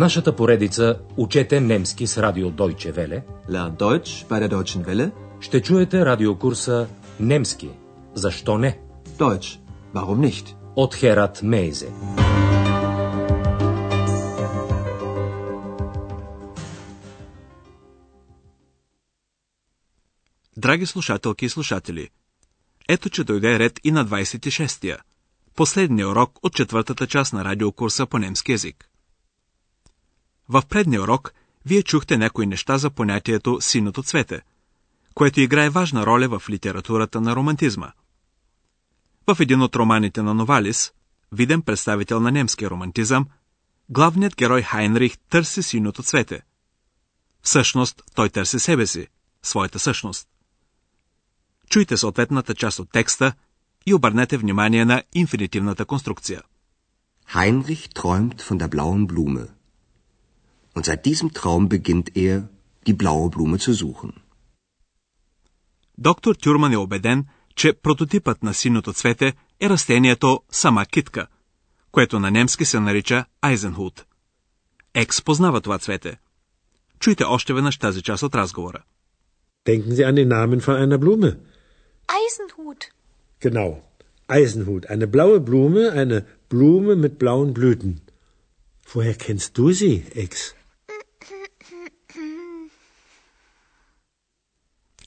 нашата поредица Учете немски с радио Deutsche Welle Lern Deutsch bei der Deutschen Welle. ще чуете радиокурса Немски. Защо не? Deutsch. Warum nicht? От Херат Мейзе. Драги слушателки и слушатели, ето че дойде ред и на 26-я, последния урок от четвъртата част на радиокурса по немски язик. В предния урок вие чухте някои неща за понятието синото цвете, което играе важна роля в литературата на романтизма. В един от романите на Новалис, виден представител на немския романтизъм, главният герой Хайнрих търси синото цвете. Всъщност, той търси себе си, своята същност. Чуйте съответната част от текста и обърнете внимание на инфинитивната конструкция. Heinrich träumt von der blauen Blume. Und seit diesem Traum beginnt er, die blaue Blume zu suchen. Доктор Тюрман е убеден, че прототипът на синото цвете е растението сама китка, което на немски се нарича Айзенхут. Екс познава това цвете. Чуйте още веднъж тази част от разговора. Denken Sie an den Namen von einer Blume. Eisenhut. Genau. Eisenhut. Eine blaue Blume, eine Blume mit blauen Blüten. Woher kennst du sie, Ex?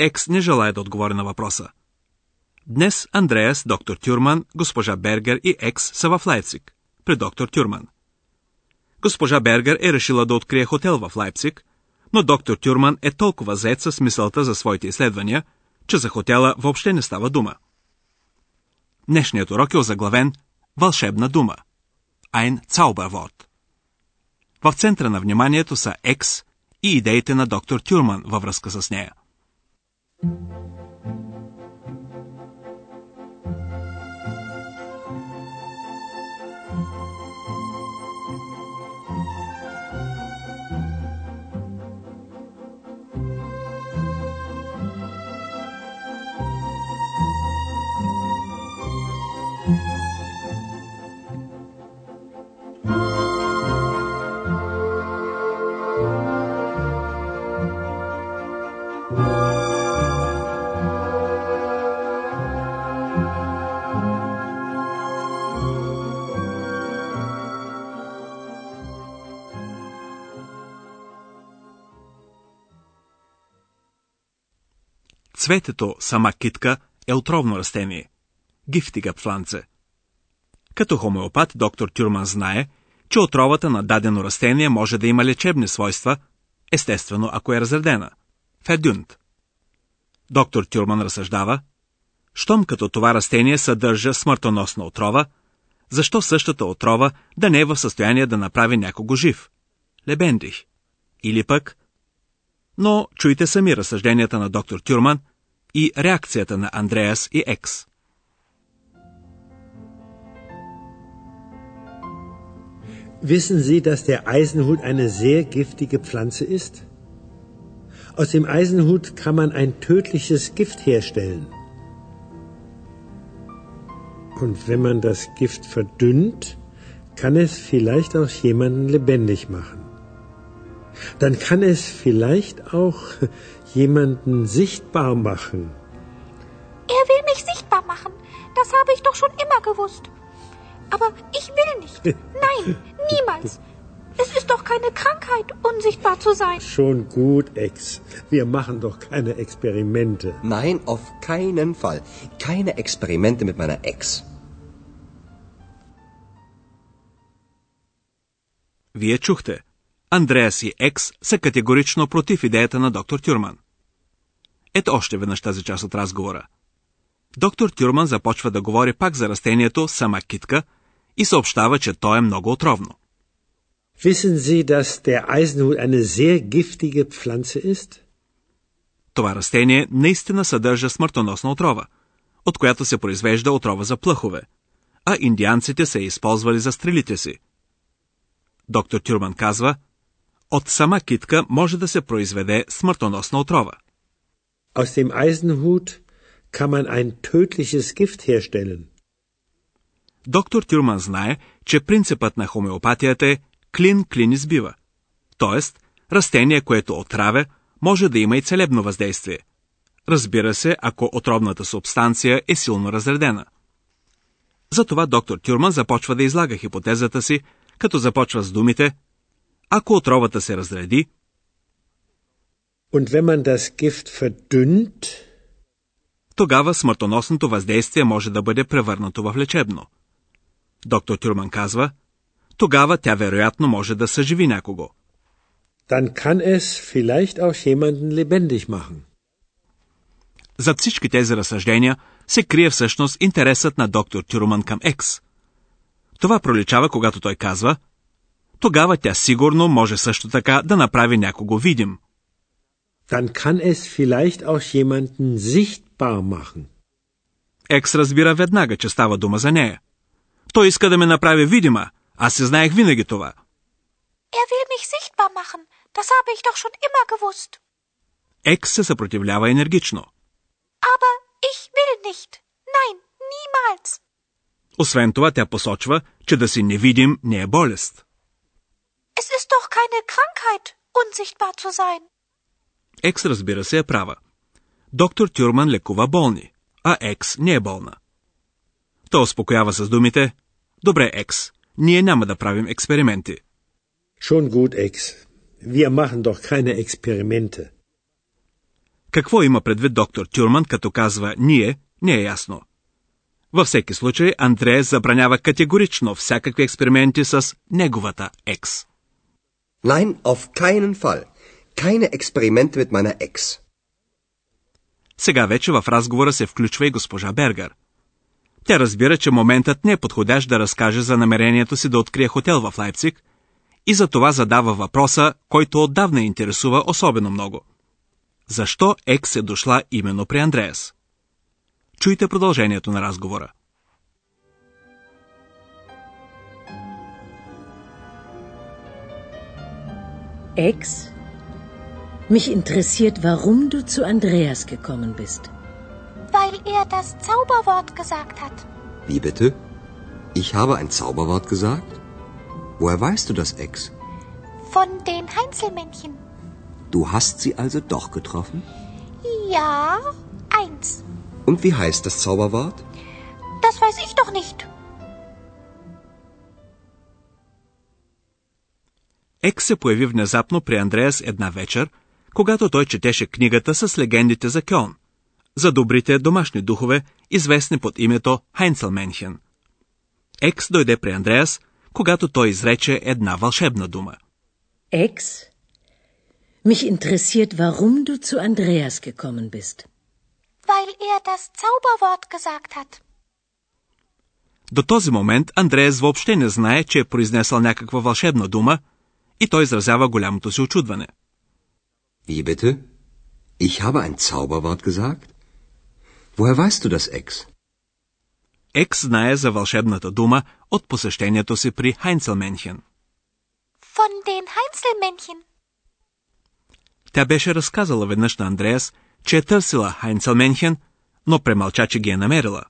Екс не желая да отговори на въпроса. Днес Андреас, доктор Тюрман, госпожа Бергер и Екс са в Лайпциг, при доктор Тюрман. Госпожа Бергер е решила да открие хотел в Лайпциг, но доктор Тюрман е толкова зает с мисълта за своите изследвания, че за хотела въобще не става дума. Днешният урок е озаглавен Вълшебна дума. Ein Zauberwort. В центъра на вниманието са Екс и идеите на доктор Тюрман във връзка с нея. Thank you. Цветето, сама китка, е отровно растение. Гифтига пфланце. Като хомеопат, доктор Тюрман знае, че отровата на дадено растение може да има лечебни свойства, естествено ако е разредена. Федюнт. Доктор Тюрман разсъждава, щом като това растение съдържа смъртоносна отрова, защо същата отрова да не е в състояние да направи някого жив? Лебендих. Или пък... Но чуйте сами разсъжденията на доктор Тюрман и реакцията на Андреас и Екс. Wissen Sie, dass der Eisenhut eine sehr giftige Pflanze ist? Aus dem Eisenhut kann man ein tödliches Gift herstellen. Und wenn man das Gift verdünnt, kann es vielleicht auch jemanden lebendig machen. dann kann es vielleicht auch jemanden sichtbar machen. Er will mich sichtbar machen. Das habe ich doch schon immer gewusst. Aber ich will nicht. Nein, niemals. Es ist doch keine Krankheit, unsichtbar zu sein. Schon gut, Ex. Wir machen doch keine Experimente. Nein, auf keinen Fall. Keine Experimente mit meiner Ex. Wir Wieczuchte. Андреас и Екс са категорично против идеята на доктор Тюрман. Ето още веднъж тази част от разговора. Доктор Тюрман започва да говори пак за растението сама китка и съобщава, че то е много отровно. Wissen Sie, dass der Eisenhut eine sehr giftige Pflanze ist? Това растение наистина съдържа смъртоносна отрова, от която се произвежда отрова за плъхове, а индианците са я използвали за стрелите си. Доктор Тюрман казва, от сама китка може да се произведе смъртоносна отрова. Aus dem Eisenhut kann man ein tödliches Gift herstellen. Доктор Тюрман знае, че принципът на хомеопатията е клин клин избива. Тоест, растение, което отравя, може да има и целебно въздействие. Разбира се, ако отровната субстанция е силно разредена. Затова доктор Тюрман започва да излага хипотезата си, като започва с думите Ако отровата се разреди, Und wenn man das Gift verdünnt, тогава смъртоносното въздействие може да бъде превърнато в лечебно. Доктор Тюрман казва, тогава тя вероятно може да съживи някого. dann kann es vielleicht auch jemanden lebendig machen. Зад всички тези разсъждения се крие всъщност интересът на доктор Тюрман към Екс. Това проличава, когато той казва, тогава тя сигурно може също така да направи някого видим. Dann kann es vielleicht auch jemanden sichtbar machen. Екс разбира веднага, че става дума за нея. Той иска да ме направи видима, аз се знаех винаги това. Er will mich sichtbar machen. Das habe ich doch schon immer gewusst. Екс се съпротивлява енергично. Aber ich will nicht. Nein, niemals. Освен това, тя посочва, че да си невидим не е болест. Es ist doch keine Krankheit, unsichtbar zu sein. Екс разбира се е права. Доктор Тюрман лекува болни, а Екс не е болна. Той успокоява с думите Добре, Екс, ние няма да правим експерименти. Schon gut, Ex. Wir machen doch keine Experimente. Какво има предвид доктор Тюрман, като казва «ние», не е ясно. Във всеки случай, Андреас забранява категорично всякакви експерименти с неговата екс. Nein, auf keinen Fall. Keine Experimente mit meiner Ex. Сега вече в разговора се включва и госпожа Бергер. Тя разбира, че моментът не е подходящ да разкаже за намерението си да открие хотел в Лайпциг и за това задава въпроса, който отдавна интересува особено много. Защо Екс е дошла именно при Андреас? Чуйте продължението на разговора. Ex, mich interessiert, warum du zu Andreas gekommen bist. Weil er das Zauberwort gesagt hat. Wie bitte? Ich habe ein Zauberwort gesagt? Woher weißt du das, Ex? Von den Heinzelmännchen. Du hast sie also doch getroffen? Ja, eins. Und wie heißt das Zauberwort? Das weiß ich doch nicht. Екс се появи внезапно при Андреас една вечер, когато той четеше книгата с легендите за Кьон, за добрите домашни духове, известни под името Хайнцелменхен. Екс дойде при Андреас, когато той изрече една вълшебна дума. Ex, mich interessiert, warum du zu Andreas gekommen bist. Weil er das Zauberwort gesagt hat. До този момент Андреас въобще не знае, че е произнесъл някаква вълшебна дума и той изразява голямото си очудване. Wie bitte? Ich habe ein Zauberwort gesagt? Woher weißt du das, Ex? Екс знае за вълшебната дума от посещението си при Хайнцелменхен. Von den Heinzelmännchen. Тя беше разказала веднъж на Андреас, че е търсила Хайнцелменхен, но премълча, че ги е намерила.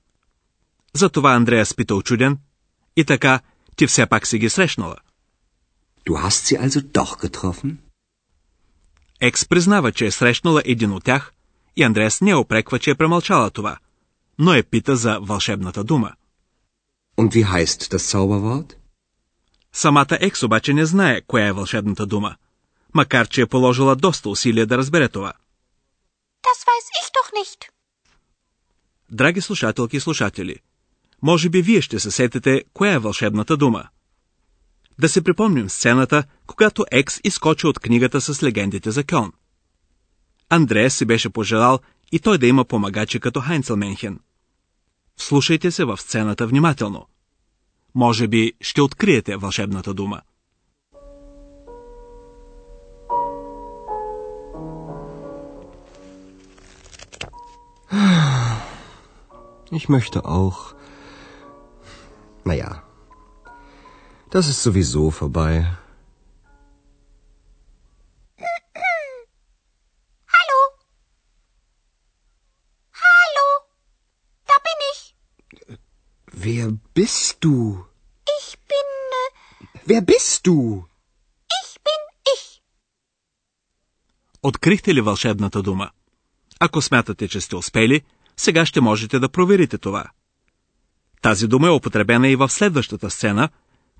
Затова Андреас пита очуден и така ти все пак си ги срещнала. Du hast sie also doch getroffen? Екс признава, че е срещнала един от тях и Андреас не опреква, че е премълчала това, но е пита за вълшебната дума. Und wie heißt das Zauberwort? Самата Екс обаче не знае коя е вълшебната дума, макар че е положила доста усилия да разбере това. Das weiß ich doch nicht. Драги слушателки и слушатели, може би вие ще се сетите коя е вълшебната дума. Да се припомним сцената, когато Екс изкочи от книгата с легендите за Кьон. Андреас си беше пожелал и той да има помагачи като Хайнцелменхен. Слушайте се в сцената внимателно. Може би ще откриете вълшебната дума. Ich möchte auch. Naja, das ist sowieso vorbei. Hallo? Hallo? Da bin ich. Wer bist du? Ich bin. Äh, Wer bist du? ich bin ich. Открихте ли вълшебната дума? Ако смятате, че сте успели, сега ще можете да проверите това. Тази дума е употребена и в следващата сцена,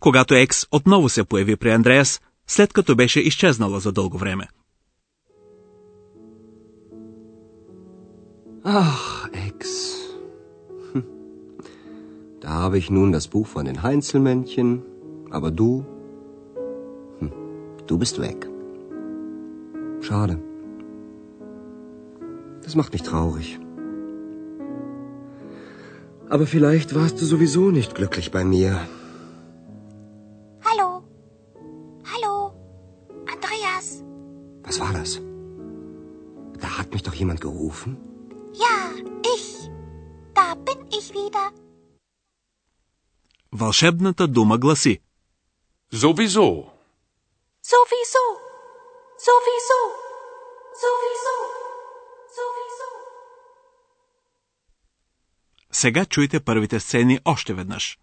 когато Екс отново се появи при Андреас, след като беше изчезнала за дълго време. Ach, Ex. Hm. Da habe ich nun das Buch von den Heinzelmännchen, aber du, hm, du bist weg. Schade. Das macht mich traurig. Aber vielleicht warst du sowieso nicht glücklich bei mir. Gerufen. Ja, ich. Da bin ich wieder. Вълшебната дума гласи. Sowieso. Sowieso. Sowieso. Sowieso. Sowieso. Сега чуйте първите сцени още веднъж.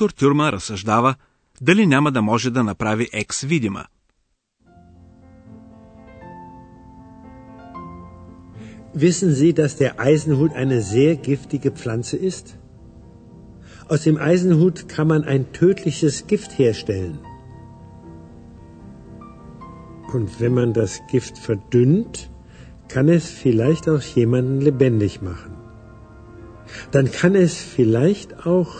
Доктор Тюрма разсъждава дали няма да може да направи екс видима. Wissen Sie, dass der Eisenhut eine sehr giftige Pflanze ist? Aus dem Eisenhut kann man ein tödliches Gift herstellen. Und wenn man das Gift verdünnt, kann es vielleicht auch jemanden lebendig machen. Dann kann es vielleicht auch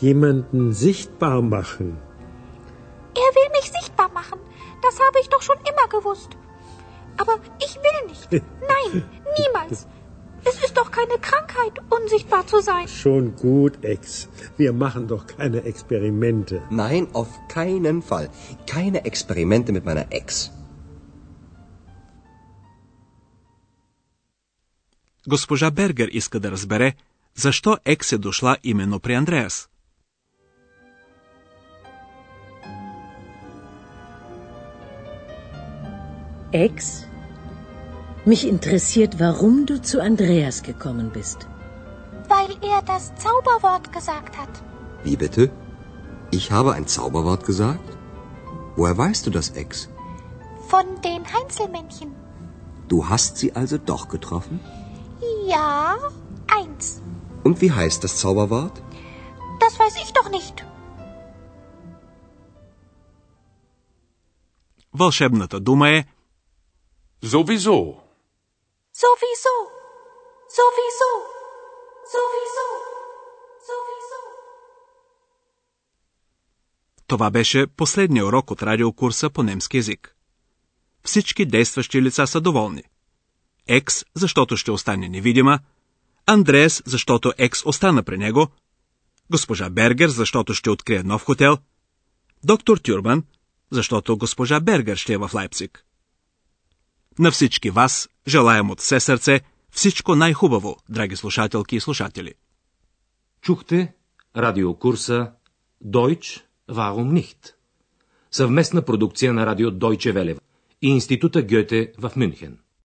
jemanden sichtbar machen. Er will mich sichtbar machen. Das habe ich doch schon immer gewusst. Aber ich will nicht. Nein, niemals. Es ist doch keine Krankheit, unsichtbar zu sein. Schon gut, Ex. Wir machen doch keine Experimente. Nein, auf keinen Fall. Keine Experimente mit meiner Ex. Госпожа Бергер иска да разбере защо Екс е дошла именно при Андреас. Ex, mich interessiert, warum du zu Andreas gekommen bist. Weil er das Zauberwort gesagt hat. Wie bitte? Ich habe ein Zauberwort gesagt? Woher weißt du das, Ex? Von den Heinzelmännchen. Du hast sie also doch getroffen? Ja, eins. Und wie heißt das Zauberwort? Das weiß ich doch nicht. Вълшебната дума е Sowieso. Sowieso. Sowieso. Sowieso. Sowieso. Това беше последния урок от радиокурса по немски язик. Всички действащи лица са доволни. Екс, защото ще остане невидима, Андреас, защото Екс остана при него, госпожа Бергер, защото ще открие нов хотел, доктор Тюрбан, защото госпожа Бергер ще е в Лайпциг. На всички вас желаем от все сърце всичко най-хубаво, драги слушателки и слушатели. Чухте радиокурса Deutsch, warum nicht? Съвместна продукция на радио Deutsche Welle и Института Гьоте в Мюнхен.